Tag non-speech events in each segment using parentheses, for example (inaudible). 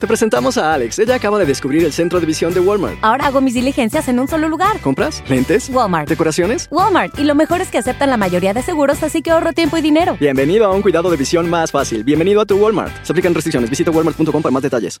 Te presentamos a Alex. Ella acaba de descubrir el centro de visión de Walmart. Ahora hago mis diligencias en un solo lugar. ¿Compras? ¿Lentes? Walmart. ¿Decoraciones? Walmart. Y lo mejor es que aceptan la mayoría de seguros, así que ahorro tiempo y dinero. Bienvenido a un cuidado de visión más fácil. Bienvenido a tu Walmart. Se aplican restricciones. Visita walmart.com para más detalles.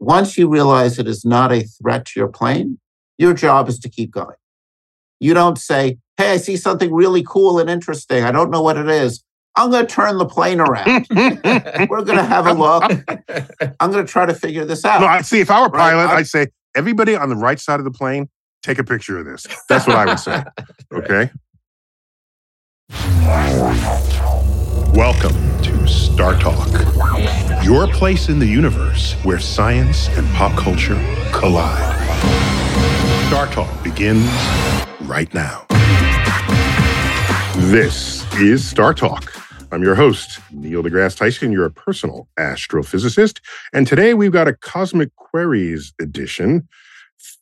Once you realize it is not a threat to your plane, your job is to keep going. You don't say, Hey, I see something really cool and interesting. I don't know what it is. I'm going to turn the plane around. (laughs) We're going to have a look. (laughs) I'm going to try to figure this out. No, I see. If I were Right, pilot, I- I'd say everybody on the right side of the plane, take a picture of this. That's what I would say. (laughs) Okay. Welcome to Star Talk, your place in the universe where science and pop culture collide. Star Talk begins right now. This is Star Talk. I'm your host, Neil deGrasse Tyson, You're a personal astrophysicist. And today we've got a Cosmic Queries edition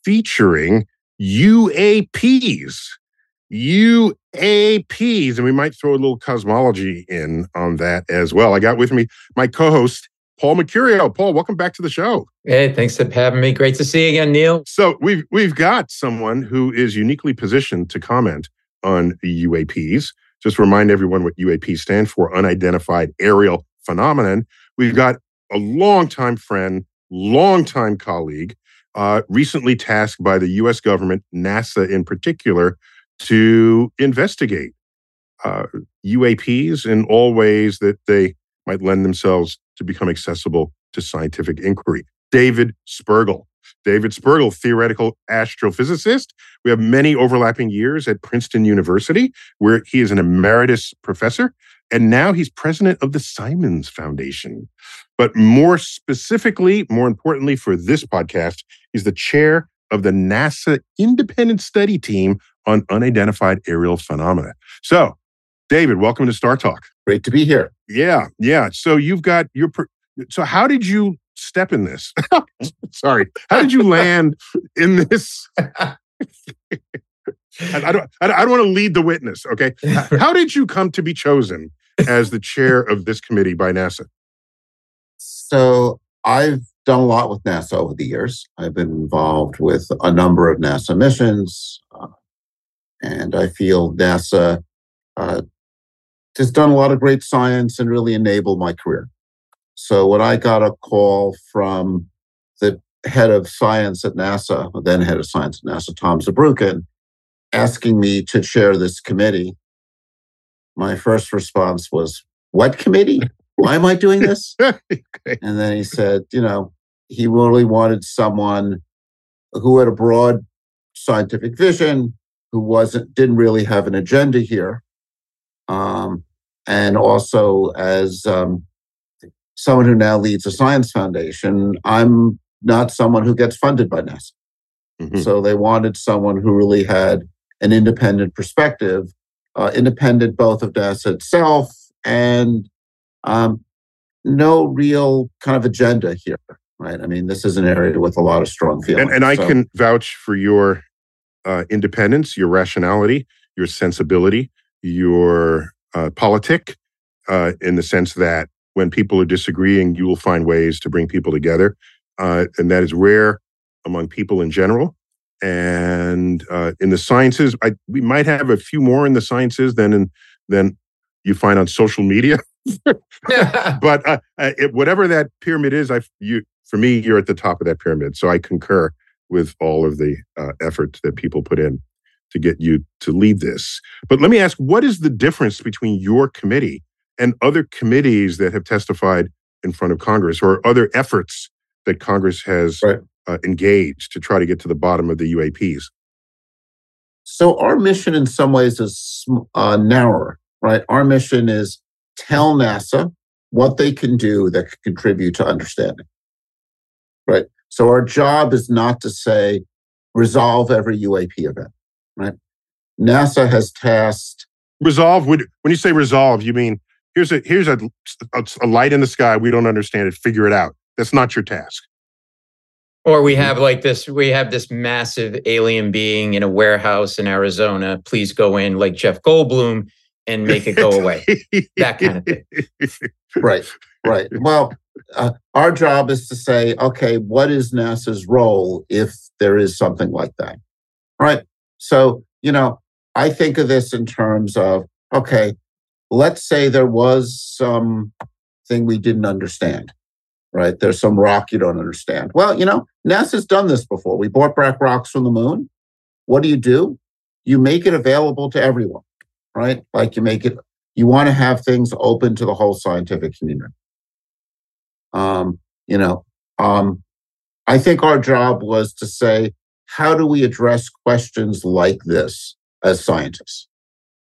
featuring UAPs. UAPs. And we might throw a little cosmology in on that as well. I got with me my co host, Paul Mecurio. Paul, welcome back to the show. Hey, thanks for having me. Great to see you again, Neil. So we've we've got someone who is uniquely positioned to comment on UAPs. Just remind everyone what UAP stand for: unidentified aerial phenomenon. We've got a longtime friend, longtime colleague, uh, recently tasked by the U.S. government, NASA in particular, to investigate uh, UAPs in all ways that they might lend themselves to become accessible to scientific inquiry. David Spergel. David Spergel, theoretical astrophysicist. We have many overlapping years at Princeton University, where he is an emeritus professor. And now he's president of the Simons Foundation. But more specifically, more importantly for this podcast, he's the chair of the NASA Independent Study Team on Unidentified Aerial Phenomena. So, David, welcome to Star Talk. Great to be here. Yeah, yeah. So you've got your. per- So how did you step in this? (laughs) Sorry, how did you land in this? (laughs) I, I don't. I, don't want to lead the witness. Okay, (laughs) how did you come to be chosen as the chair of this committee by NASA? So I've done a lot with NASA over the years. I've been involved with a number of NASA missions, uh, and I feel NASA uh, has done a lot of great science and really enabled my career. So when I got a call from the head of science at NASA, then head of science at NASA, Tom Zurbuchen, asking me to chair this committee, my first response was, "What committee? Why am I doing this?" (laughs) okay. And then he said, you know, he really wanted someone who had a broad scientific vision, who wasn't didn't really have an agenda here, um, and also as um, someone who now leads a science foundation, I'm not someone who gets funded by NASA. Mhm. So they wanted someone who really had an independent perspective, uh, independent both of NASA itself and um, no real kind of agenda here, right? I mean, this is an area with a lot of strong feelings. And, and I So- can vouch for your uh, independence, your rationality, your sensibility, your uh, politic, uh, in the sense that when people are disagreeing, you will find ways to bring people together. Uh, and that is rare among people in general. And uh, in the sciences, I, we might have a few more in the sciences than in than you find on social media. (laughs) (laughs) but uh, uh, it, whatever that pyramid is, I you for me, you're at the top of that pyramid. So I concur with all of the uh, effort that people put in to get you to lead this. But let me ask, what is the difference between your committee and other committees that have testified in front of Congress, or other efforts that Congress has Right. uh, engaged to try to get to the bottom of the UAPs? So our mission, in some ways, is uh, narrower, right? Our mission is tell NASA what they can do that can contribute to understanding. Right. So our job is not to say resolve every UAP event. Right. NASA has tasked resolve. Would when you say resolve, you mean here's a here's a, a, a light in the sky. We don't understand it. Figure it out. That's not your task. Or we mm-hmm. have like this, we have this massive alien being in a warehouse in Arizona. Please go in like Jeff Goldblum and make it go away. (laughs) that kind of thing. (laughs) Right, right. Well, uh, our job is to say, okay, what is NASA's role if there is something like that? Right. So, you know, I think of this in terms of, okay, let's say there was some thing we didn't understand right? There's some rock you don't understand. Well, you know, NASA's done this before. We brought back rocks from the moon. What do you do? You make it available to everyone, right? Like you make it, you want to have things open to the whole scientific community. Um, you know, um, I think our job was to say, how do we address questions like this as scientists?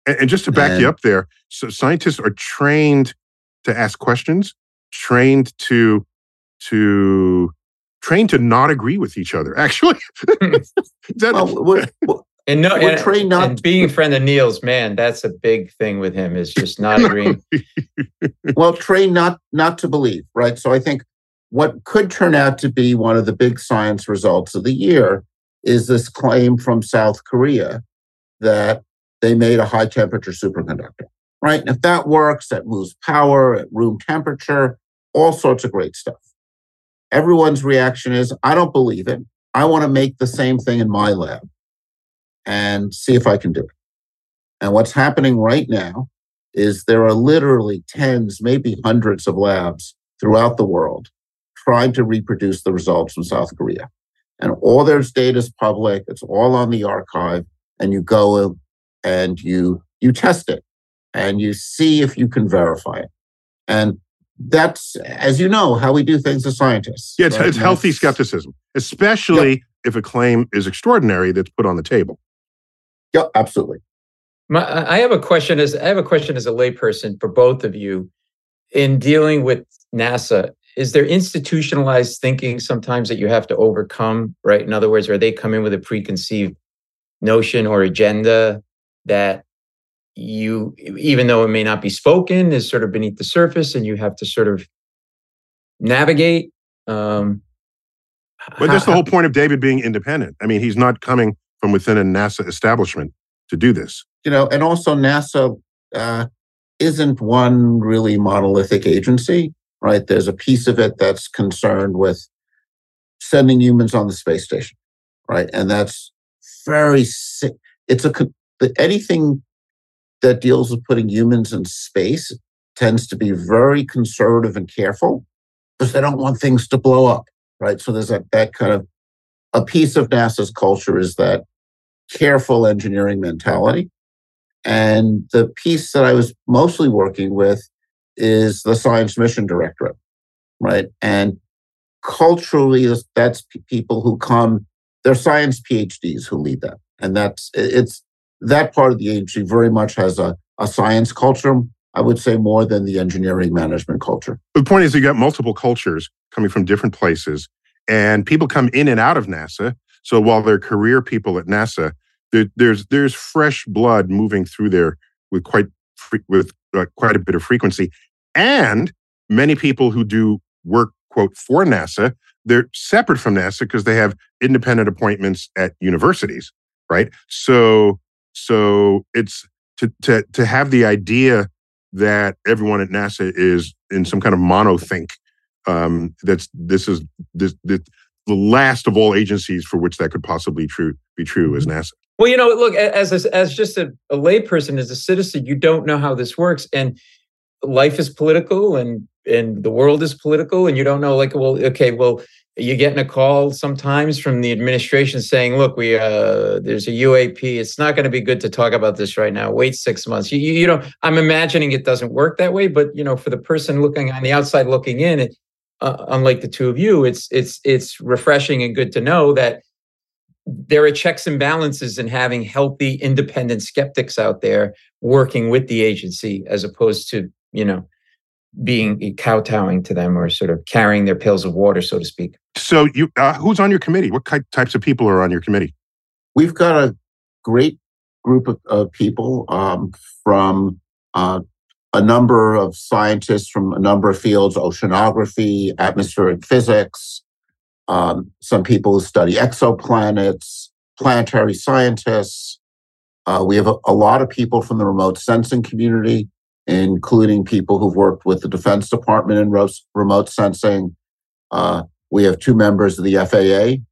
And, and just to back and, you up there, so scientists are trained to ask questions, trained to to train to not agree with each other. Actually, (laughs) that, well, we're, and no, we're and, trained not. And being a friend of Neil's, man, that's a big thing with him. Is just not (laughs) agreeing. well, train not not to believe, right? So I think what could turn out to be one of the big science results of the year is this claim from South Korea that they made a high temperature superconductor, right? And if that works, that moves power at room temperature, all sorts of great stuff everyone's reaction is, I don't believe it. I want to make the same thing in my lab and see if I can do it. And what's happening right now is there are literally tens, maybe hundreds of labs throughout the world trying to reproduce the results from South Korea. And all their data is public, it's all on the archive, and you go and you you test it and you see if you can verify it. And that's, as you know, how we do things as scientists. Yeah, it's, right? it's healthy skepticism, especially yep. if a claim is extraordinary that's put on the table. Yeah, absolutely. My, I have a question as I have a question as a layperson for both of you in dealing with NASA. Is there institutionalized thinking sometimes that you have to overcome? Right. In other words, are they coming with a preconceived notion or agenda that you even though it may not be spoken is sort of beneath the surface and you have to sort of navigate um but that's the whole point of david being independent i mean he's not coming from within a nasa establishment to do this. You know and also nasa uh, isn't one really monolithic agency right? There's a piece of it that's concerned with sending humans on the space station right? And that's very sick it's a anything that deals with putting humans in space tends to be very conservative and careful because they don't want things to blow up, right? So there's that, that kind of a piece of NASA's culture is that careful engineering mentality. And the piece that I was mostly working with is the Science Mission Directorate, right? And culturally, that's people who come, they're science PhDs who lead that. And that's, it's, that part of the agency very much has a, a science culture, I would say more than the engineering management culture. The point is, you got multiple cultures coming from different places, and people come in and out of NASA. So while they're career people at NASA, there, there's there's fresh blood moving through there with quite with uh, quite a bit of frequency, and many people who do work quote for NASA, they're separate from NASA because they have independent appointments at universities, right? So so it's to to to have the idea that everyone at NASA is in some kind of monothink. Um, that's this is this, this the last of all agencies for which that could possibly true be true is mm-hmm. NASA. Well, you know, look as a, as just a, a layperson, as a citizen, you don't know how this works, and life is political, and and the world is political, and you don't know, like, well, okay, well, you're getting a call sometimes from the administration saying, "Look, we uh, there's a UAP. It's not going to be good to talk about this right now. Wait six months." You, you, know, I'm imagining it doesn't work that way, but you know, for the person looking on the outside looking in, it, uh, unlike the two of you, it's it's it's refreshing and good to know that there are checks and balances in having healthy, independent skeptics out there working with the agency, as opposed to you know being kowtowing to them or sort of carrying their pails of water, so to speak. So, you uh, who's on your committee? What types of people are on your committee? We've got a great group of, of people um, from uh, a number of scientists from a number of fields oceanography, atmospheric physics, um, some people who study exoplanets, planetary scientists. Uh, we have a, a, lot of people from the remote sensing community, including people who've worked with the Defense Department in ro- remote sensing. Uh, we have two members of the FAA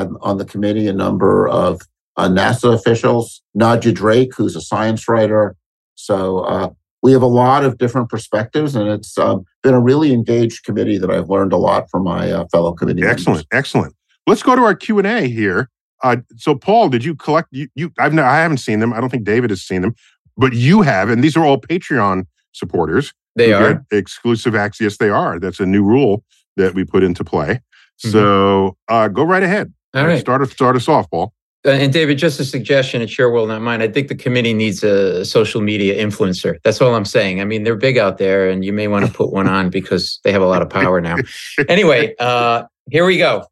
on, on the committee, a number of uh, NASA officials, Nadia Drake, who's a science writer. So uh, we have a lot of different perspectives, and it's um, been a really engaged committee that I've learned a lot from my uh, fellow committee excellent, members. Excellent, Let's go to our Q and A here. Uh, so, Paul, did you collect? You, you I've no, I haven't seen them. I don't think David has seen them, but you have, and these are all Patreon supporters. They are exclusive access. Yes, they are. That's a new rule that we put into play. Mm-hmm. So, uh, go right ahead. All right, start start us off, Paul. Uh, and David, just a suggestion, it's your will, not mine. I think the committee needs a social media influencer. That's all I'm saying. I mean, they're big out there, and you may want to put one on because they have a lot of power now. (laughs) Anyway, uh, here we go.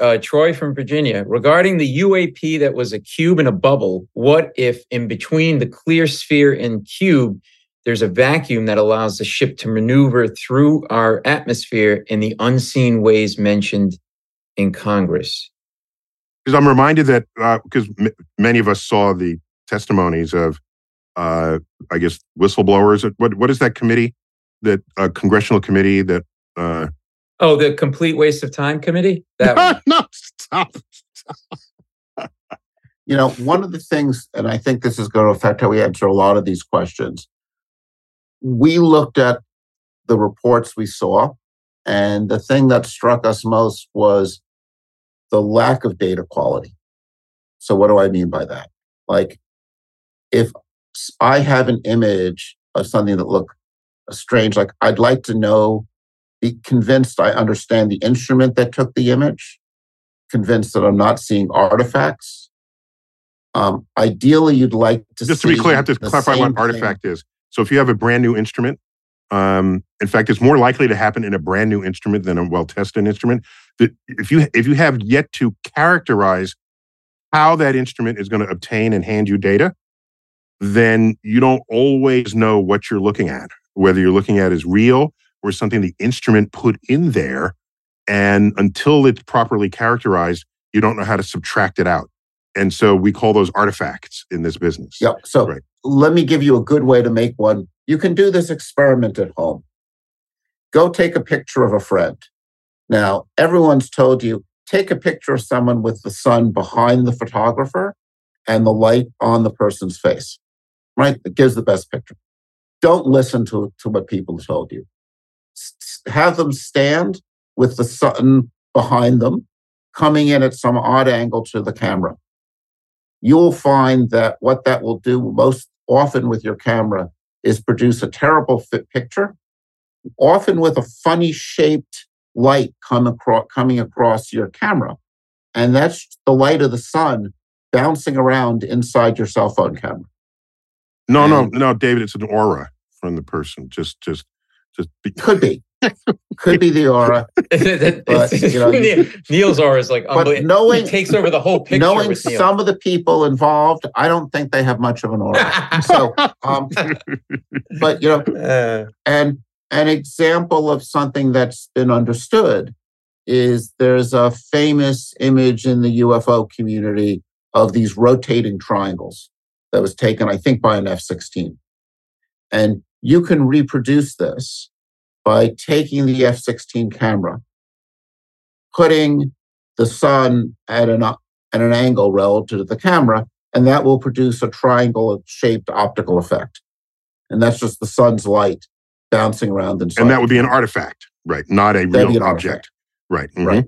Uh, Troy from Virginia. Regarding the UAP that was a cube and a bubble, what if in between the clear sphere and cube, there's a vacuum that allows the ship to maneuver through our atmosphere in the unseen ways mentioned in Congress? Because I'm reminded that because uh, m- many of us saw the testimonies of, uh, I guess, whistleblowers. What what is that committee? That uh, congressional committee that. Uh, oh, the complete waste of time committee. That (laughs) no, stop. (laughs) you know, one of the things, and I think this is going to affect how we answer a lot of these questions. We looked at the reports we saw, and the thing that struck us most was the lack of data quality. So, what do I mean by that? Like, if I have an image of something that look strange, like I'd like to know, be convinced I understand the instrument that took the image, convinced that I'm not seeing artifacts. Um, ideally, you'd like to just to be clear, I have to clarify what artifact thing. is. So, if you have a brand new instrument, um, in fact, it's more likely to happen in a brand new instrument than a well-tested instrument. That if you if you have yet to characterize how that instrument is going to obtain and hand you data, then you don't always know what you're looking at, whether you're looking at is real or something the instrument put in there. And until it's properly characterized, you don't know how to subtract it out. And so we call those artifacts in this business. Yeah. So right. let me give you a good way to make one you can do this experiment at home. Go take a picture of a friend. Now, everyone's told you take a picture of someone with the sun behind the photographer and the light on the person's face, right? It gives the best picture. Don't listen to, to what people told you. have them stand with the sun behind them, coming in at some odd angle to the camera. You'll find that what that will do most often with your camera is produce a terrible fit picture, often with a funny shaped light come across, coming across your camera. And that's the light of the sun bouncing around inside your cell phone camera. No, and no, no, David, it's an aura from the person. Just, just, just be- could be. Could be the aura. (laughs) but, you know, Neil's aura is like but knowing, he takes over the whole picture. Knowing some of the people involved, I don't think they have much of an aura. so, um, (laughs) but you know, uh, and an example of something that's been understood is there's a famous image in the UFO community of these rotating triangles that was taken, I think, by an F 16. And you can reproduce this by taking the F 16 camera, putting the sun at an, at an angle relative to the camera, and that will produce a triangle shaped optical effect. And that's just the sun's light bouncing around inside. And that would be an artifact, right? Not a That'd real object. Right. Mm-hmm. Right.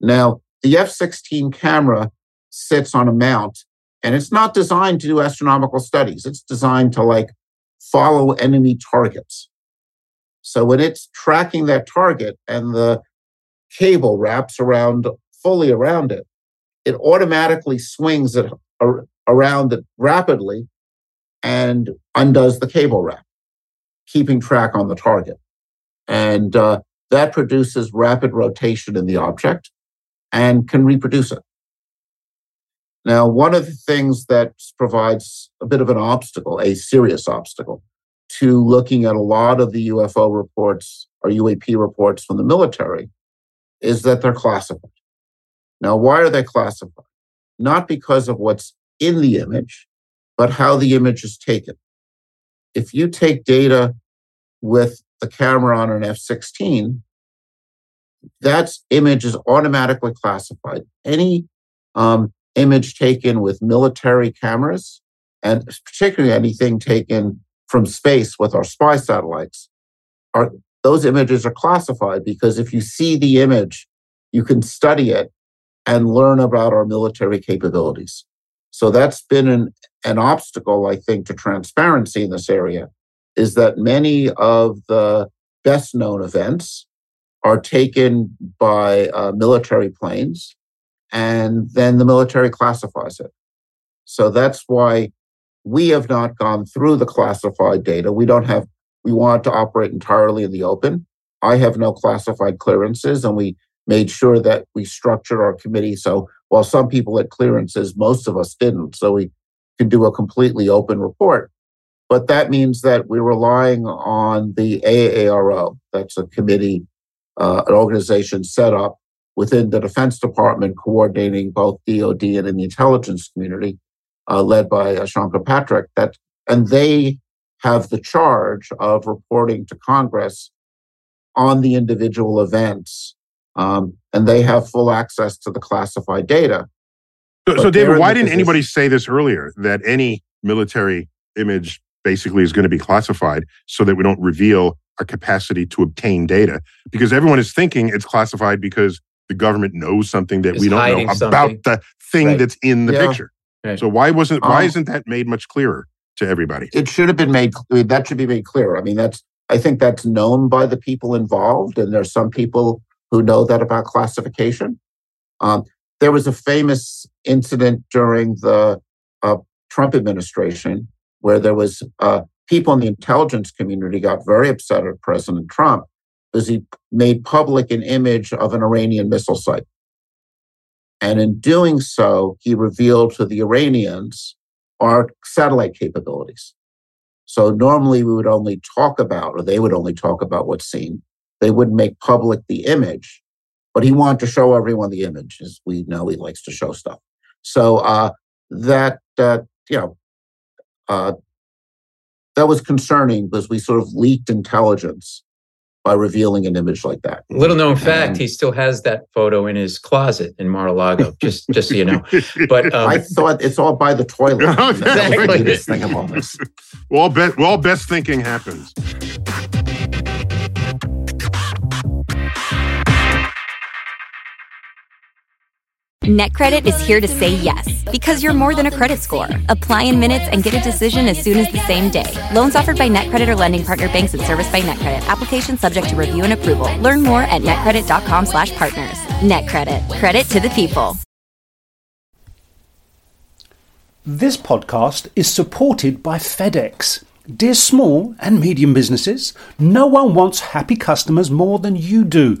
Now, the F 16 camera sits on a mount and it's not designed to do astronomical studies. It's designed to like follow enemy targets. So when it's tracking that target and the cable wraps around fully around it, it automatically swings it around it rapidly and undoes the cable wrap, keeping track on the target. And uh, that produces rapid rotation in the object and can reproduce it. Now, one of the things that provides a bit of an obstacle, a serious obstacle, to looking at a lot of the UFO reports or UAP reports from the military is that they're classified. Now, why are they classified? Not because of what's in the image, but how the image is taken. If you take data with the camera on an F 16, that image is automatically classified. Any um, image taken with military cameras, and particularly anything taken from space with our spy satellites, are those images are classified because if you see the image, you can study it and learn about our military capabilities. So that's been an, an obstacle, I think, to transparency in this area, is that many of the best known events are taken by uh, military planes and then the military classifies it. So that's why we have not gone through the classified data. We don't have, we want to operate entirely in the open. I have no classified clearances, and we made sure that we structured our committee so while some people had clearances, most of us didn't. So we could do a completely open report. But that means that we're relying on the AARO. That's a committee, uh, an organization set up within the Defense Department, coordinating both DoD and in the intelligence community, uh, led by Sean Kirkpatrick. That and they have the charge of reporting to Congress on the individual events, um, and they have full access to the classified data. So, so David, why didn't position- anybody say this earlier? That any military image basically is going to be classified, so that we don't reveal our capacity to obtain data, because everyone is thinking it's classified because the government knows something that we don't know something. about the thing right. that's in the yeah. picture. Right. So why wasn't um, why isn't that made much clearer to everybody? It should have been made. I mean, that should be made clearer. I mean, that's I think that's known by the people involved, and there's some people who know that about classification. Um, there was a famous incident during the uh, Trump administration where there was uh, people in the intelligence community got very upset at President Trump because he made public an image of an Iranian missile site. And in doing so, he revealed to the Iranians our satellite capabilities. So normally we would only talk about, or they would only talk about what's seen. They wouldn't make public the image, but he wanted to show everyone the image, as we know he likes to show stuff. So uh, that, uh, you know, uh, that was concerning because we sort of leaked intelligence by revealing an image like that. Little known fact, he still has that photo in his closet in Mar-a-Lago. Just, just so you know. (laughs) But um, I thought it's all by the toilet. (laughs) exactly. This thing of all this. Well, best, well, best thinking happens. NetCredit is here to say yes because you're more than a credit score. Apply in minutes and get a decision as soon as the same day. Loans offered by NetCredit or lending partner banks and serviced by NetCredit. Application subject to review and approval. Learn more at netcredit.com/partners. NetCredit. Credit to the people. This podcast is supported by FedEx. Dear small and medium businesses, no one wants happy customers more than you do.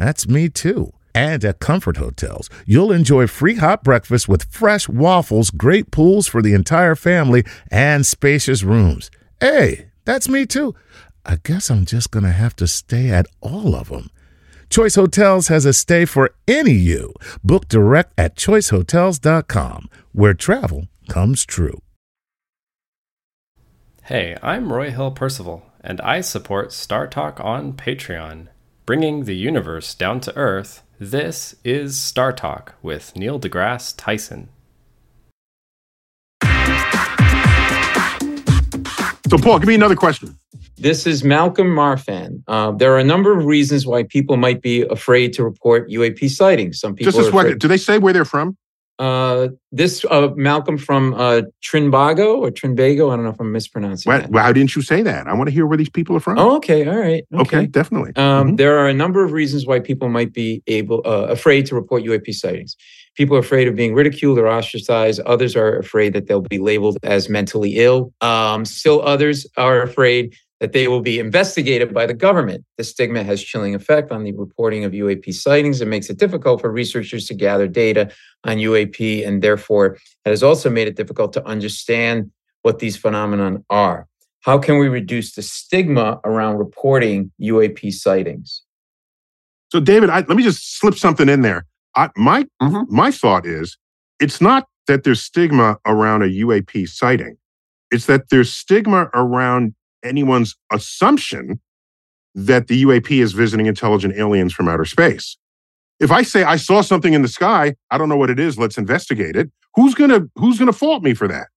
That's me too. And at Comfort Hotels, you'll enjoy free hot breakfast with fresh waffles, great pools for the entire family, and spacious rooms. Hey, that's me too. I guess I'm just going to have to stay at all of them. Choice Hotels has a stay for any you. Book direct at choicehotels.com, where travel comes true. Hey, I'm Roy Hill Percival, and I support Star Talk on Patreon. Bringing the universe down to Earth, this is Star Talk with Neil deGrasse Tyson. So, Paul, give me another question. This is Malcolm Marfan. Uh, there are a number of reasons why people might be afraid to report UAP sightings. Some people Just a are afraid- second. Do they say where they're from? Uh, this uh, Malcolm from uh, Trinbago or Trinbago. I don't know if I'm mispronouncing Why, that. why didn't you say that? I want to hear where these people are from. Oh, okay, all right. okay. definitely. Um, Mhm. There are a number of reasons why people might be able uh, afraid to report UAP sightings. People are afraid of being ridiculed or ostracized. Others are afraid that they'll be labeled as mentally ill. Um, still, others are afraid that they will be investigated by the government. The stigma has chilling effect on the reporting of UAP sightings. It makes it difficult for researchers to gather data on UAP, and therefore, it has also made it difficult to understand what these phenomenon are. How can we reduce the stigma around reporting UAP sightings? So, David, I, let me just slip something in there. I, my Mhm. my thought is, it's not that there's stigma around a UAP sighting; it's that there's stigma around anyone's assumption that the UAP is visiting intelligent aliens from outer space. If I say I saw something in the sky, I don't know what it is. Let's investigate it. Who's gonna Who's gonna fault me for that?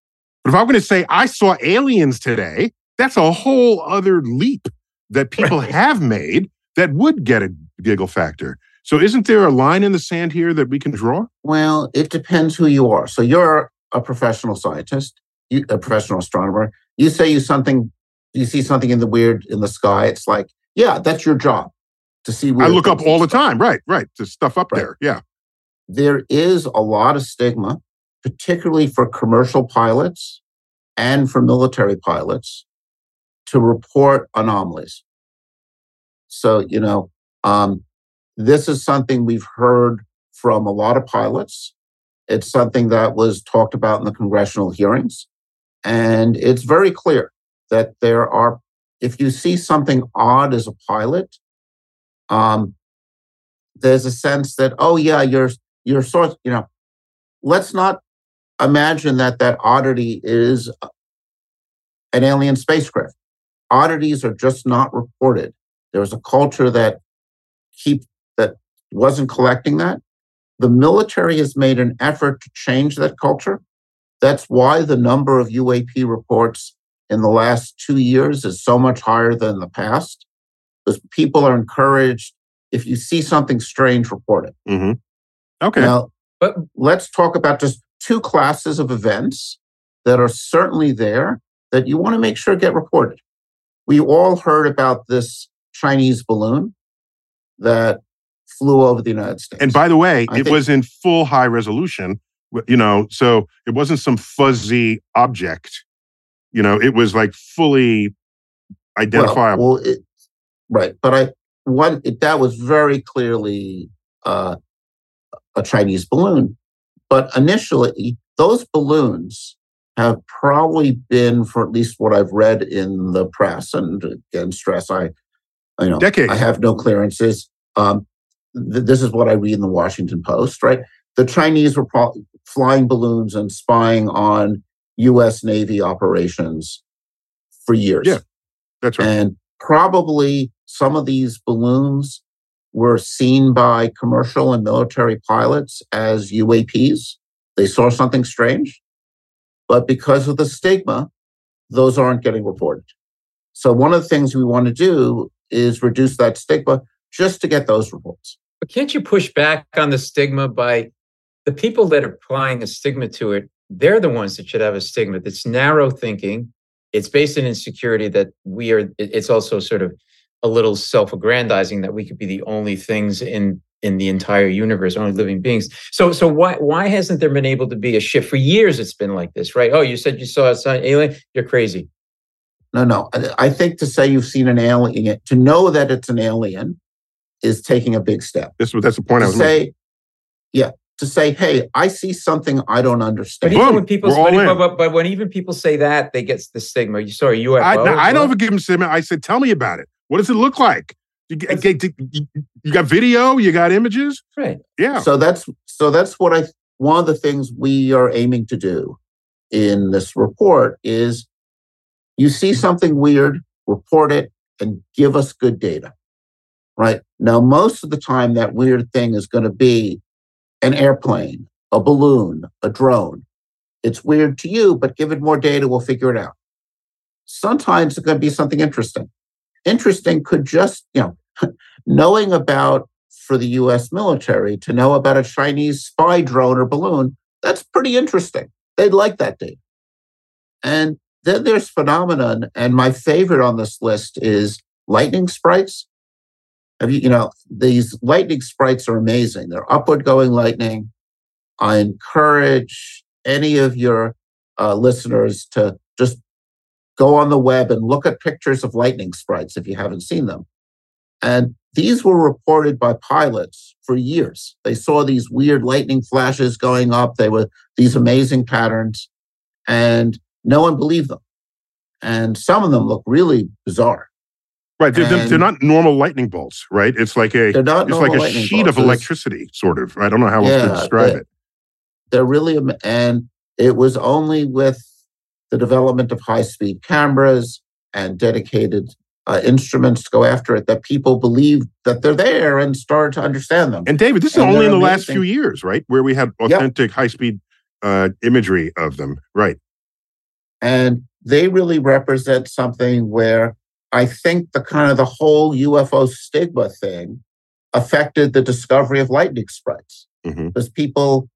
But if I'm going to say I saw aliens today, that's a whole other leap that people Right. have made that would get a giggle factor. So isn't there a line in the sand here that we can draw? Well, it depends who you are. So you're a professional scientist, you, a professional astronomer. You say you something, you see something in the weird in the sky. It's like, yeah, that's your job to see. I look up all the sky. time. Right, right. The stuff up Right. there. Yeah. There is a lot of stigma, particularly for commercial pilots and for military pilots, to report anomalies. So you know, um, this is something we've heard from a lot of pilots. It's something that was talked about in the congressional hearings. And it's very clear that there are, if you see something odd as a pilot, um, there's a sense that, oh, yeah, you're, you're sort, you know, let's not imagine that that oddity is an alien spacecraft. Oddities are just not reported. There's a culture that keep that wasn't collecting that. The military has made an effort to change that culture. That's why the number of UAP reports in the last two years is so much higher than the past. Because people are encouraged, if you see something strange, report it. hmm Okay. Now, But let's talk about just two classes of events that are certainly there that you want to make sure get reported. We all heard about this Chinese balloon that flew over the United States. and by the way, I it think- was in full high resolution. You know, so it wasn't some fuzzy object. You know, it was like fully identifiable. Well, well it, right, but I one it, that was very clearly uh, a Chinese balloon. But initially, those balloons have probably been, for at least what I've read in the press, and again, stress I, you know, Decades. I have no clearances. Um, th- this is what I read in the Washington Post. Right, the Chinese were pro- flying balloons and spying on U.S. Navy operations for years. Yeah. That's right. And probably some of these balloons were seen by commercial and military pilots as UAPs. They saw something strange, but because of the stigma, those aren't getting reported. So, one of the things we want to do is reduce that stigma. just to get those reports. But can't you push back on the stigma by the people that are applying a stigma to it? They're the ones that should have a stigma. That's narrow thinking. It's based in insecurity that we are. It's also sort of a little self-aggrandizing that we could be the only things in in the entire universe, only living beings. So, so why why hasn't there been able to be a shift for years? It's been like this, right? Oh, you said you saw an alien. You're crazy. No, no. I think to say you've seen an alien, to know that it's an alien, is taking a big step. This that's the point to I was say, making. yeah, to say, hey, I see something I don't But understand. even Boom, when people, we're all but, but, but when even people say that, they get the stigma. Sorry, you saw a UFO. I, no, I as don't well? give him statement. I said, tell me about it. What does it look like? You, get- get- you, you got video, you got images. Right. Yeah. So that's so that's what I one of the things we are aiming to do in this report is you see something weird, report it and give us good data. Right? Now most of the time that weird thing is going to be an airplane, a balloon, a drone. It's weird to you, but given more data, we'll figure it out. Sometimes going to be something interesting. Interesting could just, you know, (laughs) knowing about for the US military to know about a Chinese spy drone or balloon, that's pretty interesting. They'd like that data. And then there's phenomenon, and my favorite on this list is lightning sprites. Have you, you know, these lightning sprites are amazing. They're upward going lightning. I encourage any of your uh, listeners to just go on the web and look at pictures of lightning sprites if you haven't seen them. And these were reported by pilots for years. They saw these weird lightning flashes going up. They were these amazing patterns, and no one believed them. And some of them look really bizarre. Right. They're, they're- they're not normal lightning bolts, right? It's like a it's like a sheet bolts. of electricity, sort of. I don't know how else to describe they- it. They're really, and it was only with the development of high speed cameras and dedicated uh, instruments to go after it that people believed that they're there and started to understand them. And David, this is And only in the last few years, right? Where we had authentic high speed uh, imagery of them. Right. and they really represent something where I think the kind of the whole UFO stigma thing affected the discovery of lightning sprites Mhm. because people.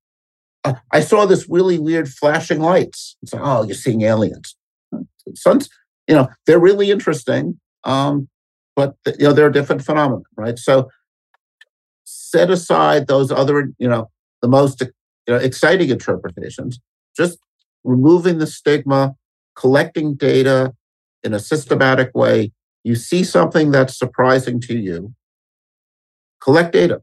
uh, I saw this really weird flashing lights. It's like, oh, you're seeing aliens. Suns, you know, they're really interesting, um, but you know they're a different phenomenon, right? So set aside those other, you know, the most you know, exciting interpretations. Just removing the stigma, collecting data in a systematic way. You see something that's surprising to you, collect data.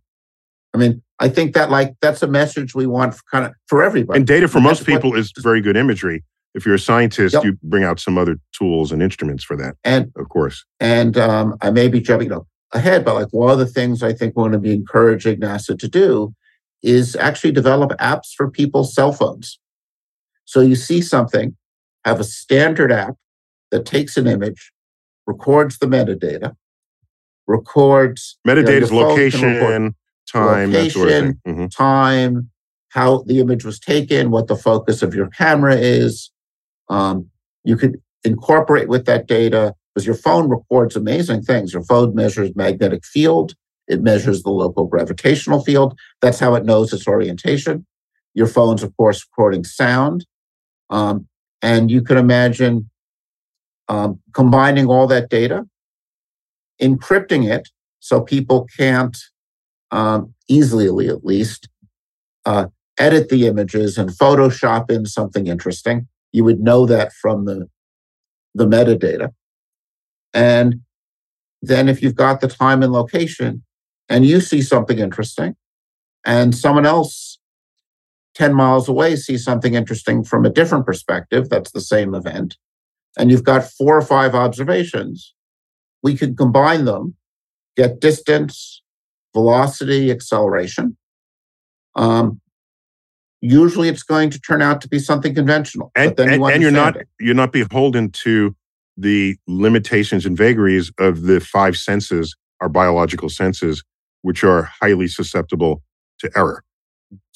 I mean, I think that like that's a message we want for kind of for everybody. And data for And most people is very good imagery. If you're a scientist, Yep. you bring out some other tools and instruments for that, and of course. and um, I may be jumping ahead, but like one of the things I think we're going to be encouraging NASA to do is actually develop apps for people's cell phones. So you see something, have a standard app that takes an image, records the metadata, records you know, Metadata is phone can location, time, that sort of location. Mhm. time, how the image was taken, what the focus of your camera is. Um, you could incorporate with that data because your phone records amazing things. Your phone measures magnetic field, it measures the local gravitational field. That's how it knows its orientation. Your phone's, of course, recording sound. Um, and you can imagine um, combining all that data, encrypting it so people can't um, easily, at least, uh, edit the images and Photoshop in something interesting. You would know that from the the metadata. And then if you've got the time and location and you see something interesting and someone else 10 miles away sees something interesting from a different perspective, that's the same event, and you've got four or five observations, we can combine them, get distance, velocity, acceleration. Um, usually it's going to turn out to be something conventional. And, but then you and, and you're not it. you're not beholden to the limitations and vagaries of the five senses, our biological senses, which are highly susceptible to error.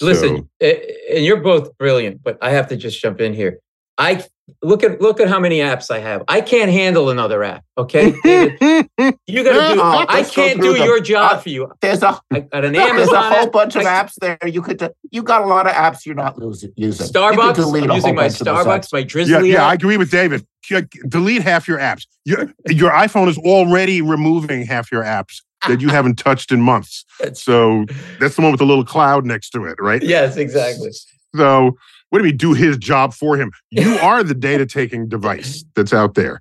Listen, So- and you're both brilliant, but I have to just jump in here. I look at look at how many apps I have. I can't handle another app. Okay, David, (laughs) you got to do. Oh, I can't do them. your job Uh, for you. There's a I got an Amazon. (laughs) there's a whole app. bunch of I- apps there. You could you got a lot of apps you're not losing using. Starbucks. I'm using my bunch of those Starbucks, my Yeah, Drizzly. yeah, I app. agree with David. Delete half your apps. Your, your iPhone is already removing half your apps that you haven't touched in months. That's- (laughs) So that's the one with the little cloud next to it, right? yes, exactly. So what do we do his job for him? (laughs) You are the data taking device that's out there.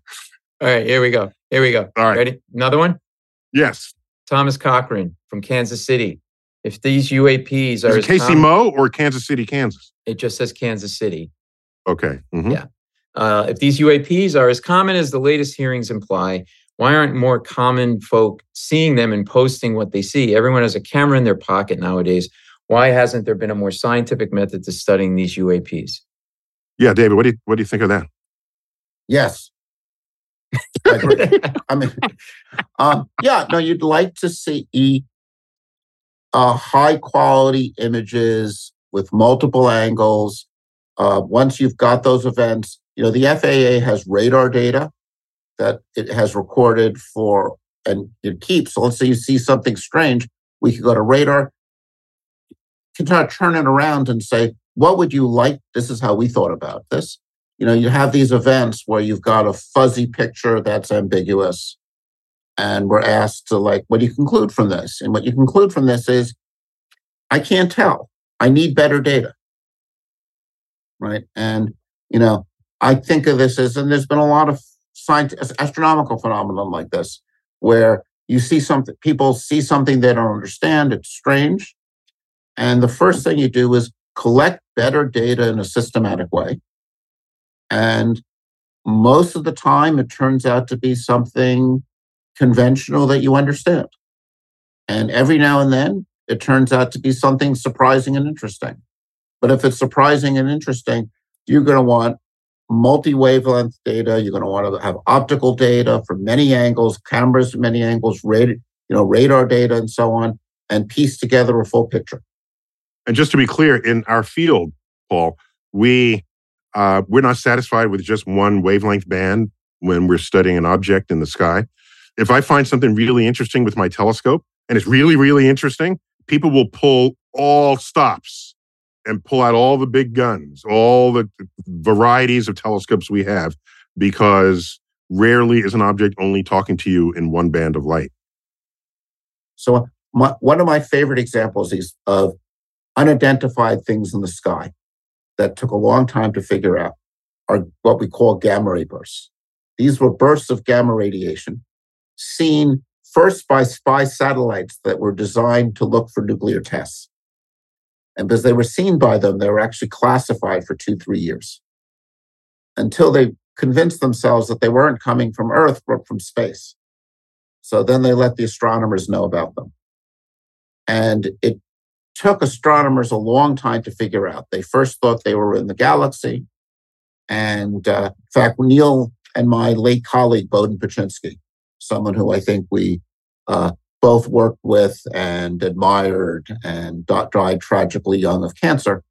All right, here we go. Here we go. All right. Ready? Another one. Yes. Thomas Cochran from Kansas City. If these UAPs Is are Casey common- Mo or Kansas City, Kansas? it just says Kansas City. Okay. mhm. Yeah. Uh, if these UAPs are as common as the latest hearings imply, why aren't more common folk seeing them and posting what they see? Everyone has a camera in their pocket nowadays. Why hasn't there been a more scientific method to studying these UAPs? Yeah, David, what do you what do you think of that? Yes. I agree. I mean, um, yeah, no, you'd like to see uh, high quality images with multiple angles. Uh, once you've got those events, you know, the FAA has radar data that it has recorded for and it keeps. So let's say you see something strange, we could go to radar, can try to turn it around and say, what would you like? This is how we thought about this you know, you have these events where you've got a fuzzy picture that's ambiguous. And we're asked to like, what do you conclude from this? And what you conclude from this is, I can't tell. I need better data. Right. And, you know, I think of this as, and there's been a lot of science, astronomical phenomenon like this, where you see something, people see something they don't understand. It's strange. And the first thing you do is collect better data in a systematic way. And most of the time, it turns out to be something conventional that you understand. And every now and then, it turns out to be something surprising and interesting. But if it's surprising and interesting, you're going to want multi wavelength data. You're going to want to have optical data from many angles, cameras from many angles, radar, you know, radar data, and so on, and piece together a full picture. And just to be clear, in our field, Paul, we uh, we're not satisfied with just one wavelength band when we're studying an object in the sky. If I find something really interesting with my telescope, and it's really, really interesting, people will pull all stops and pull out all the big guns, all the varieties of telescopes we have, because rarely is an object only talking to you in one band of light. So, my, one of my favorite examples is of unidentified things in the sky that took a long time to figure out are what we call gamma ray bursts. These were bursts of gamma radiation seen first by spy satellites that were designed to look for nuclear tests. And because they were seen by them, they were actually classified for two, three years until they convinced themselves that they weren't coming from Earth, but from space. So then they let the astronomers know about them. And it took astronomers a long time to figure out. They first thought they were in the galaxy. And uh, in fact, Neil and my late colleague, Bohdan Paczynski, someone who I think we uh, both worked with and admired and died tragically young of cancer,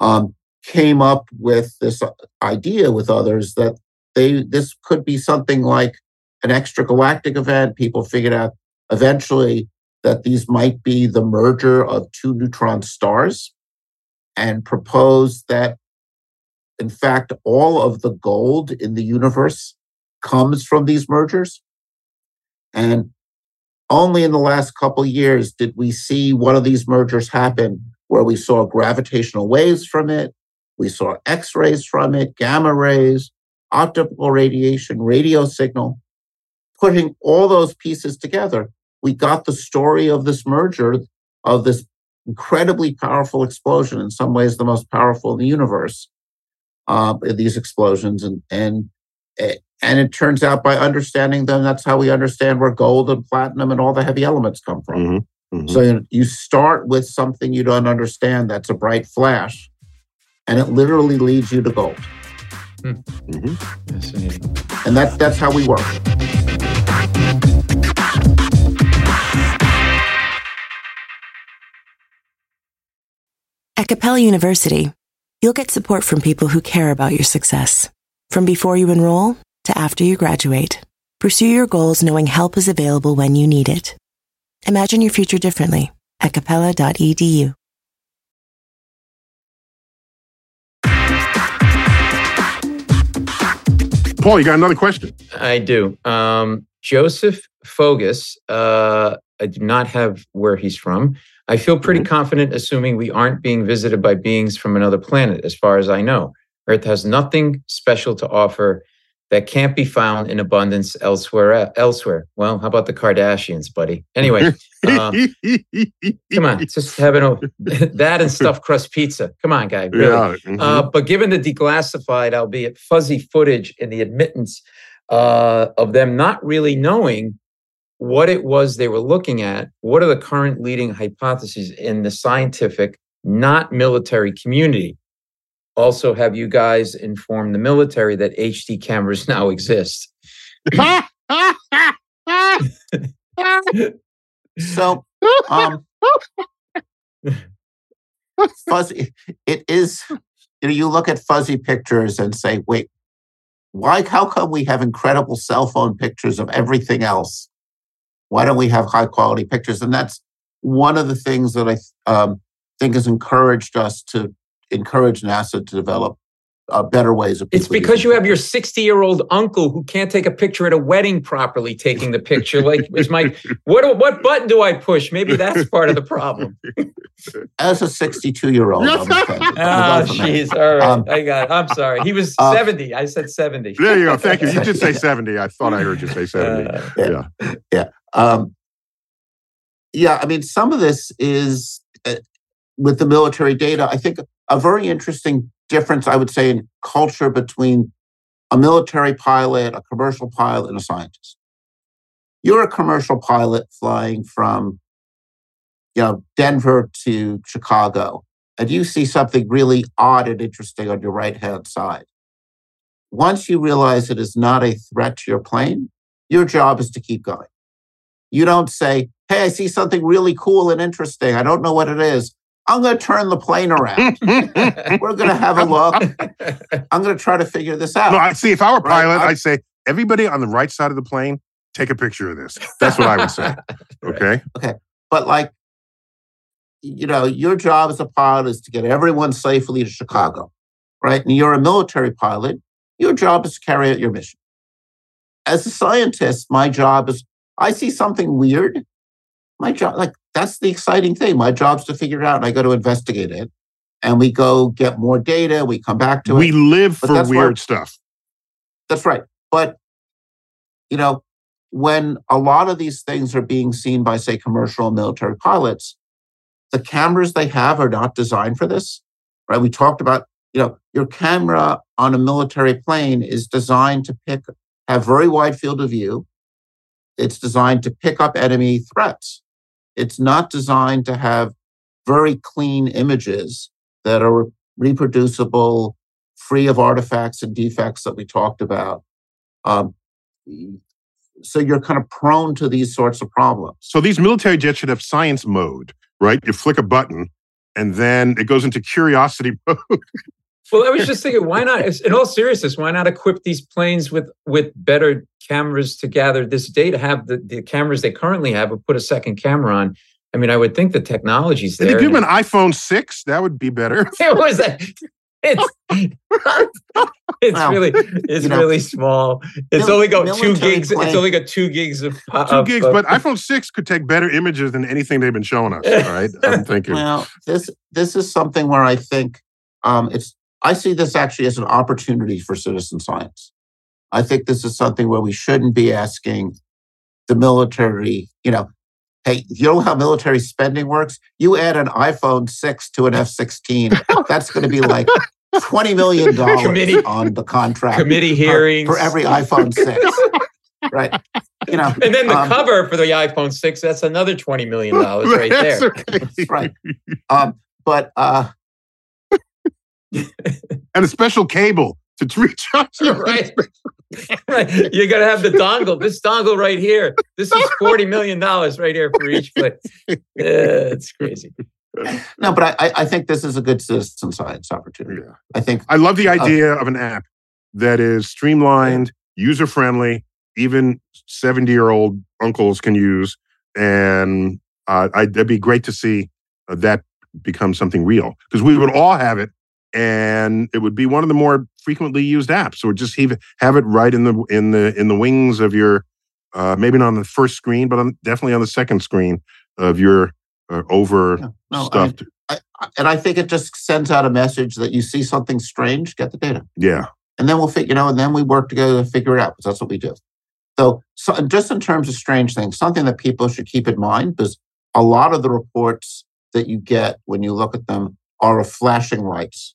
um, came up with this idea with others that they this could be something like an extragalactic event. People figured out eventually that these might be the merger of two neutron stars and proposed that, in fact, all of the gold in the universe comes from these mergers. And only in the last couple years did we see one of these mergers happen where we saw gravitational waves from it, we saw X rays from it, gamma rays, optical radiation, radio signal. Putting all those pieces together, we got the story of this merger of this incredibly powerful explosion, in some ways the most powerful in the universe. Uh, these explosions, and and and it turns out by understanding them, that's how we understand where gold and platinum and all the heavy elements come from. Mm-hmm. Mm-hmm. So you, you start with something you don't understand. That's a bright flash, and it literally leads you to gold. Mm-hmm. And that's that's how we work. At Capella University, You'll get support from people who care about your success. From before you enroll to after you graduate, pursue your goals knowing help is available when you need it. Imagine your future differently at capella.edu. Paul, you got another question? I do. Um, Joseph Fogus, uh, I do not have where he's from. I feel pretty Mhm. confident assuming we aren't being visited by beings from another planet, as far as I know. Earth has nothing special to offer that can't be found in abundance elsewhere. Elsewhere. Well, how about the Kardashians, buddy? Anyway, uh, (laughs) come on, just having (laughs) a, that and stuffed crust pizza. Come on, guy. Really. Yeah. mhm. Uh, but given the declassified, albeit fuzzy footage in the admittance uh, of them not really knowing what it was they were looking at, what are the current leading hypotheses in the scientific, not military community? Also, have you guys informed the military that HD cameras (laughs) now exist? So, um, fuzzy, it is, you know, you look at fuzzy pictures and say, wait, why, how come we have incredible cell phone pictures of everything else? Why don't we have high quality pictures? And that's one of the things that I um, think has encouraged us to encourage NASA to develop uh, better ways of. It's because you have your 60 year old uncle who can't take a picture at a wedding properly taking the picture. Like, is my what what button do I push? Maybe that's part of the problem. as a 62 year old. Oh, jeez. All right. Um, I got it. I'm sorry. He was uh, 70. I said 70. There you go. Thank you. You did say (laughs) 70. I thought I heard you say 70. Uh, yeah. yeah. Um, yeah, I mean, some of this is uh, with the military data. I think a very interesting difference, I would say, in culture between a military pilot, a commercial pilot, and a scientist. You're a commercial pilot flying from, you know, Denver to Chicago, and you see something really odd and interesting on your right hand side. Once you realize it is not a threat to your plane, your job is to keep going. You don't say, Hey, I see something really cool and interesting. I don't know what it is. I'm going to turn the plane around. (laughs) We're going to have a look. I'm going to try to figure this out. No, I see. If I were a Right, pilot, I'd say, everybody on the right side of the plane, take a picture of this. That's what I would say. (laughs) Okay. Okay. But like, you know, your job as a pilot is to get everyone safely to Chicago, right? And you're a military pilot. Your job is to carry out your mission. As a scientist, my job is I see something weird. My job, like that's the exciting thing. My job's to figure it out, and I go to investigate it. And we go get more data. We come back to We it. We live But for weird what- stuff. That's right. But, you know, when a lot of these things are being seen by, say, commercial military pilots, the cameras they have are not designed for this, right? We talked about, you know, your camera on a military plane is designed to pick, have very wide field of view. It's designed to pick up enemy threats. It's not designed to have very clean images that are reproducible, free of artifacts and defects that we talked about. Um, so you're kind of prone to these sorts of problems. So these military jets should have science mode, right? You flick a button and then it goes into curiosity (laughs) mode. Well, I was just thinking, why not? In all seriousness, why not equip these planes with with better cameras to gather this data? Have the, the cameras they currently have, or put a second camera on. I mean, I would think the technology's Did there. they give and them an iPhone 6? That would be better. (laughs) it was a, it's (laughs) it's Well, really it's you know, really small. It's mil- only got two military gigs. It's only got two gigs of po- Two gigs, of- but iPhone 6 could take better images than anything they've been showing us. All right. I'm (laughs) thinking. Well, this this is something where I think um, it's. I see this actually as an opportunity for citizen science. I think this is something where we shouldn't be asking the military. You know, hey, you know how military spending works? You add an iPhone six to an F sixteen, (laughs) that's going to be like twenty million (laughs) dollars Committee- on the contract committee for- hearings for every iPhone six. right? You know, And then the um, cover for the iPhone 6, that's another $20 million right (laughs) That's there. right. right. Um, but uh, And a special cable to recharge. your- (laughs) (laughs) right. (laughs) right. You're going to have the dongle, this dongle right here. This is $40 million right here for each place. Yeah, it's crazy. no, but I, I think this is a good citizen science opportunity. Yeah. I think I love the idea of an app that is streamlined, user friendly, even 70 year old uncles can use. And uh, I, it'd be great to see uh, that become something real because we would all have it and it would be one of the more frequently used apps. or just have, have it right in the in the in the wings of your uh, maybe not on the first screen, but on, definitely on the second screen of your uh, over Yeah. No, stuffed. I, I- and I think it just sends out a message that you see something strange, get the data. yeah. and then we'll figure, you know, and then we work together to figure it out because that's what we do. So, so just in terms of strange things, something that people should keep in mind because a lot of the reports that you get when you look at them are of flashing lights.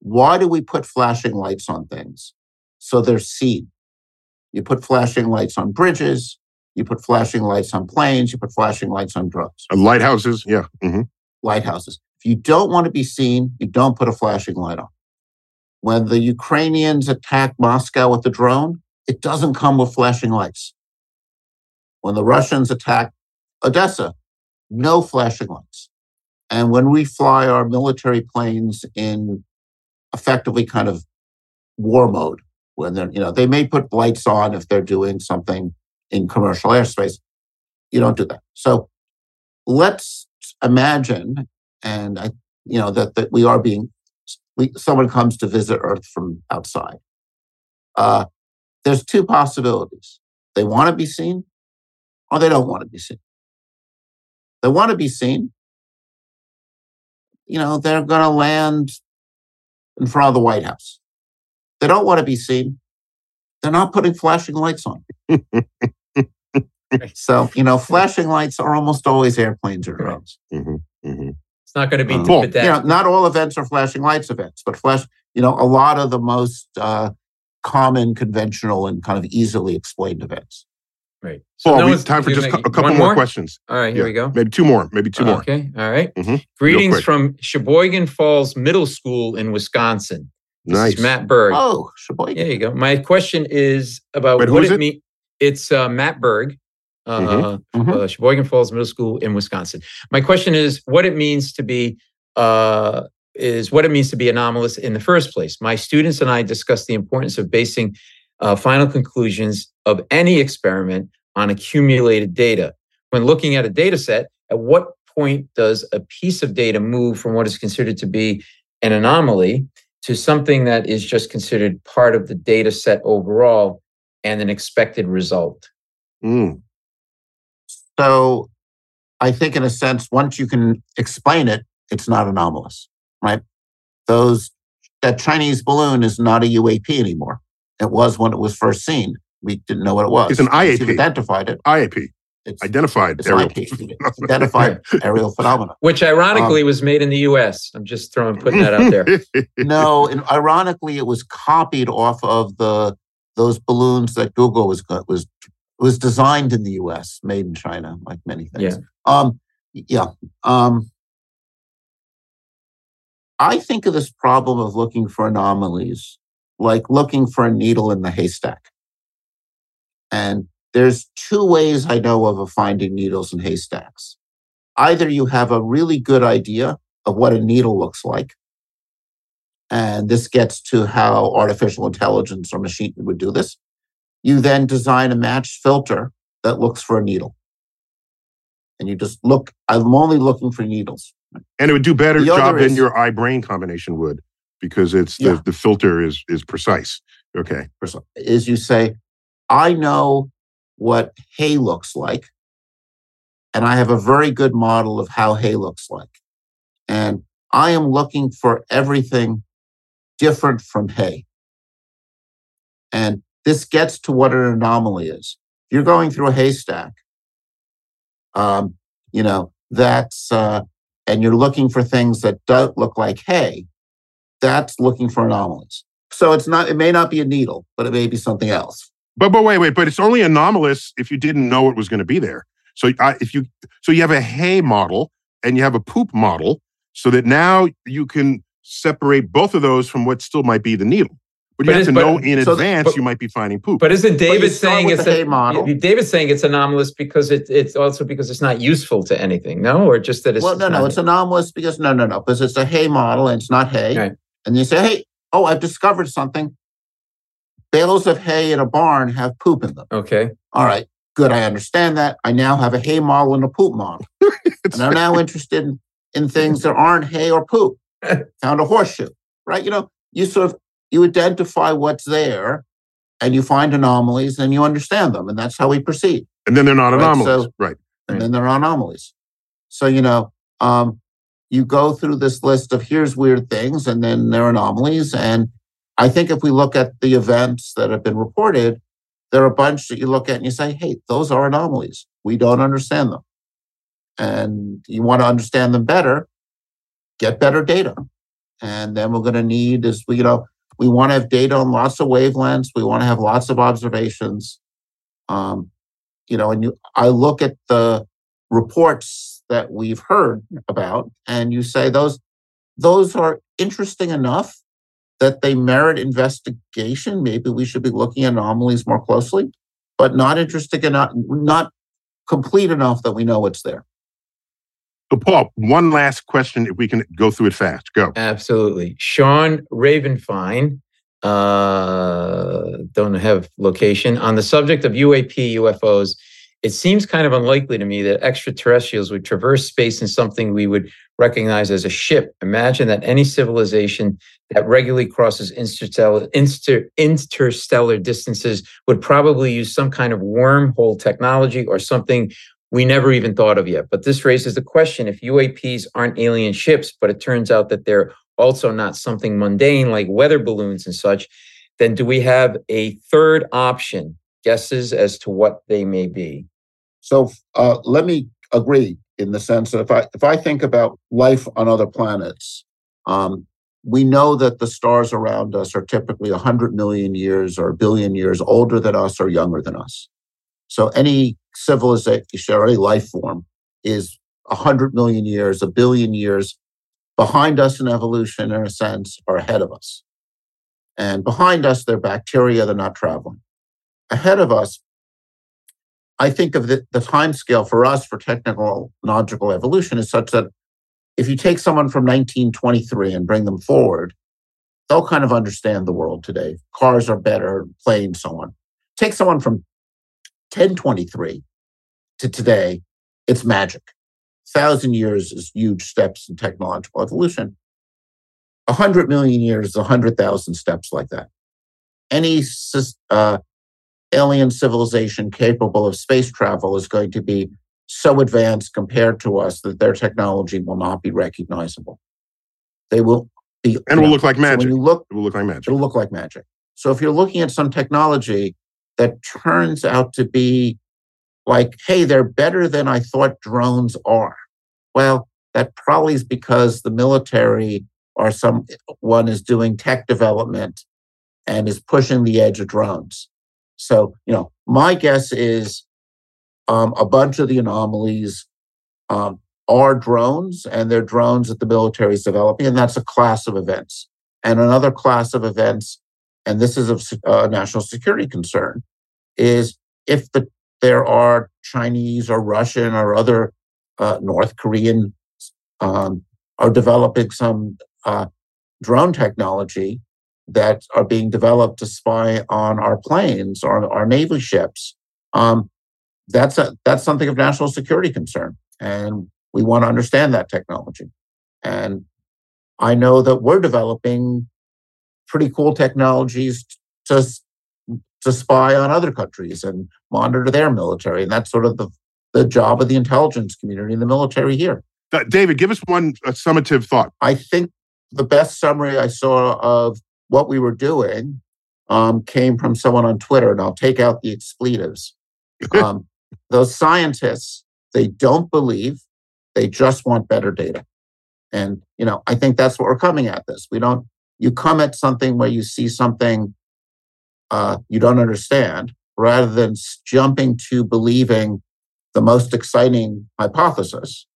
Why do we put flashing lights on things? So they're seen. You put flashing lights on bridges, you put flashing lights on planes, you put flashing lights on drones, Uh, lighthouses. Yeah. hmm lighthouses. If you don't want to be seen, you don't put a flashing light on. When the Ukrainians attack Moscow with the drone, it doesn't come with flashing lights. When the Russians attack Odessa, no flashing lights. And when we fly our military planes in effectively kind of war mode, when they're, you know, they may put lights on if they're doing something in commercial airspace. You don't do that. So let's imagine, and I, you know, that, that we are being, we, someone comes to visit Earth from outside. Uh, there's two possibilities. They want to be seen or they don't want to be seen. They want to be seen. You know, they're going to land in front of the White House. They don't want to be seen. They're not putting flashing lights on. so, you know, flashing lights are almost always airplanes or drones. hmm hmm It's not going to be Um, dip you know, not all events are flashing lights events, but flash, you know, a lot of the most uh, common, conventional, and kind of easily explained events. Right. So Paul, no we have time for just a couple one more, questions. All right, here Yeah. we go. Maybe two more. Maybe two more. Okay, all right. Mhm. Greetings from Sheboygan Falls Middle School in Wisconsin. This Nice. is Matt Berg. Oh, Sheboygan. There you go. My question is about Wait, who what is it it? means. It's uh, Matt Berg, uh, Mhm. Mhm. uh, Sheboygan Falls Middle School in Wisconsin. My question is what it means to be uh, is what it means to be anomalous in the first place. My students and I discussed the importance of basing uh, final conclusions of any experiment on accumulated data. When looking at a data set, at what point does a piece of data move from what is considered to be an anomaly to something that is just considered part of the data set overall and an expected result? Mm. So I think, in a sense, once you can explain it, it's not anomalous, right? Those that Chinese balloon is not a UAP anymore. It was when it was first seen. We didn't know what it was. It's an Once you've IAP. identified it. IAP. It's, Identified it's aerial. IP. It's (laughs) identified aerial phenomena. Which ironically was made in the US. I'm just throwing putting that out there. (laughs) No, and ironically, it was copied off of the those balloons that Google was go- was was designed in the U.S., made in China, like many things. Yeah. Um, yeah. Um, I think of this problem of looking for anomalies like looking for a needle in the haystack. And there's two ways I know of of finding needles in haystacks. Either you have a really good idea of what a needle looks like, and this gets to how artificial intelligence or machine would do this. You then design a matched filter that looks for a needle. And you just look, I'm only looking for needles. and it would do better The job other than is- your eye brain combination would because it's the, Yeah. the filter is is precise. Okay. Is you say, I know what hay looks like, and I have a very good model of how hay looks like. And I am looking for everything different from hay. And this gets to what an anomaly is. If you're going through a haystack, um, you know, that's, uh, and you're looking for things that don't look like hay, that's looking for anomalies. So it's not, it may not be a needle, but it may be something else. But but wait wait. But it's only anomalous if you didn't know it was going to be there. So I, if you so you have a hay model and you have a poop model, so that now you can separate both of those from what still might be the needle. But you But have to but- know in so- advance but- you might be finding poop. But isn't David start saying it's a, Hay model. David's saying it's anomalous because it, it's also because it's not useful to anything, no, or just that it's well, no, no, it's anomalous because no, no, no, because it's a hay model and it's not hay. Right. And you say, hey, oh, I've discovered something. Bales of hay in a barn have poop in them. okay. All right, good. I understand that. I now have a hay model and a poop model. (laughs) and I'm now interested in, in things that aren't hay or poop. (laughs) Found a horseshoe, right? You know, you sort of you identify what's there and you find anomalies and you understand them. And that's how we proceed. and then they're not Right, anomalies. so- right. and then there are anomalies. So, you know, um, you go through this list of here's weird things, and then there are anomalies. And I think if we look at the events that have been reported, there are a bunch that you look at and you say, hey, those are anomalies. We don't understand them. And you want to understand them better, get better data. And then we're going to need is we, you know, we want to have data on lots of wavelengths. We want to have lots of observations. Um, you know, and you, I look at the reports that we've heard about, and you say those those are interesting enough that they merit investigation. Maybe we should be looking at anomalies more closely, but not interesting enough, not complete enough that we know what's there. So, Paul, one last question if we can go through it fast. Go. Absolutely. Sean Ravenfine, uh, don't have location. On the subject of UAP UFOs, it seems kind of unlikely to me that extraterrestrials would traverse space in something we would recognize as a ship. Imagine that any civilization that regularly crosses interstellar, inter, interstellar distances would probably use some kind of wormhole technology or something we never even thought of yet. But this raises the question if UAPs aren't alien ships, but it turns out that they're also not something mundane like weather balloons and such, then do we have a third option? Guesses as to what they may be. So uh, let me agree in the sense that if I if I think about life on other planets, um, we know that the stars around us are typically 100 million years or a billion years older than us or younger than us. So any civilization or any life form is 100 million years, a billion years behind us in evolution, in a sense, or ahead of us. And behind us, they're bacteria, they're not traveling. Ahead of us, I think of the, the time scale for us for technological evolution is such that if you take someone from 1923 and bring them forward, they'll kind of understand the world today. Cars are better, planes, so on. Take someone from 1023 to today, it's magic. Thousand years is huge steps in technological evolution. A hundred million years is a hundred thousand steps like that. Any uh, alien civilization capable of space travel is going to be so advanced compared to us that their technology will not be recognizable. They will be And will look like so magic. when you look, It will look like magic. it'll look like magic. So if you're looking at some technology that turns out to be like, hey, they're better than I thought drones are. Well, that probably is because the military or someone is doing tech development and is pushing the edge of drones. So, you know, my guess is um, a bunch of the anomalies um, are drones, and they're drones that the military is developing, and that's a class of events. And another class of events, and this is se- uh, national security concern, is if the there are Chinese or Russian or other uh, North Korean um, are developing some uh, drone technology that are being developed to spy on our planes or our Navy ships. Um, that's a that's something of national security concern, and we want to understand that technology. And I know that we're developing pretty cool technologies to to spy on other countries and monitor their military, and that's sort of the the job of the intelligence community and the military here. Uh, David, give us one summative thought. I think the best summary I saw of what we were doing um, came from someone on Twitter, and I'll take out the expletives. (laughs) Um, those scientists, they don't believe, they just want better data. And, you know, I think that's what we're coming at this. We don't, you come at something where you see something uh, you don't understand, rather than jumping to believing the most exciting hypothesis.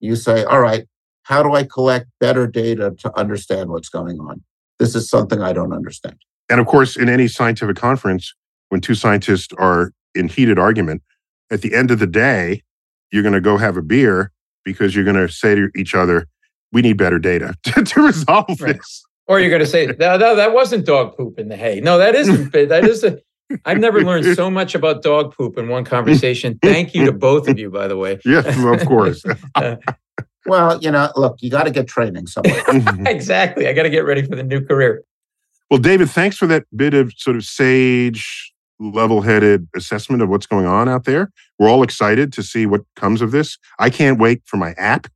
You say, all right, how do I collect better data to understand what's going on? This is something I don't understand. And of course, in any scientific conference, when two scientists are in heated argument, at the end of the day, you're going to go have a beer because you're going to say to each other, we need better data (laughs) to, to resolve right. this. Or you're going to say, no, no, that wasn't dog poop in the hay. No, that isn't. (laughs) that is a, I've never learned so much about dog poop in one conversation. Thank you to both of you, by the way. (laughs) Yes, of course. Well, you know, look, you got to get training somewhere. (laughs) exactly. I got to get ready for the new career. Well, David, thanks for that bit of sort of sage, level headed assessment of what's going on out there. We're all excited to see what comes of this. I can't wait for my app.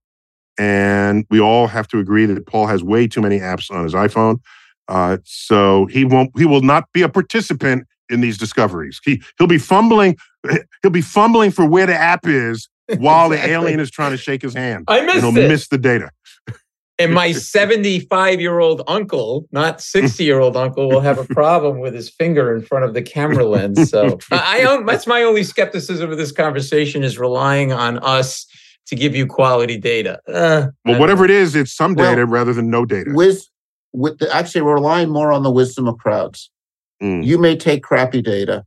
And we all have to agree that Paul has way too many apps on his iPhone. Uh, so he won't, he will not be a participant in these discoveries. He, he'll be fumbling, (laughs) he'll be fumbling for where the app is while exactly. the alien is trying to shake his hand. I missed and he'll it. miss the data. And my (laughs) 75 year old uncle, not 60 year old uncle, will have a problem with his finger in front of the camera lens. So I, I that's my only skepticism of this conversation is relying on us to give you quality data. Uh, well, whatever it is, it's some data well, rather than no data. With with the, actually, we're relying more on the wisdom of crowds. Mm. You may take crappy data,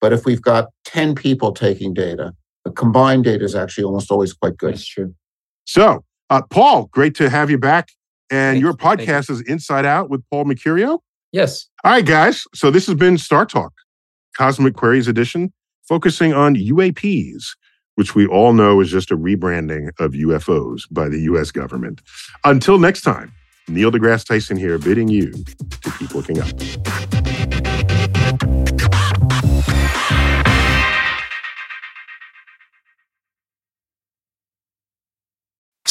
but if we've got 10 people taking data, the combined data is actually almost always quite good. That's true. So, uh, Paul, great to have you back. And Thank your podcast is Inside Out with Paul Mecurio. Yes. All right, guys. So this has been StarTalk, Cosmic Queries Edition, focusing on UAPs, which we all know is just a rebranding of UFOs by the US government. Until next time, Neil deGrasse Tyson here, bidding you to keep looking up.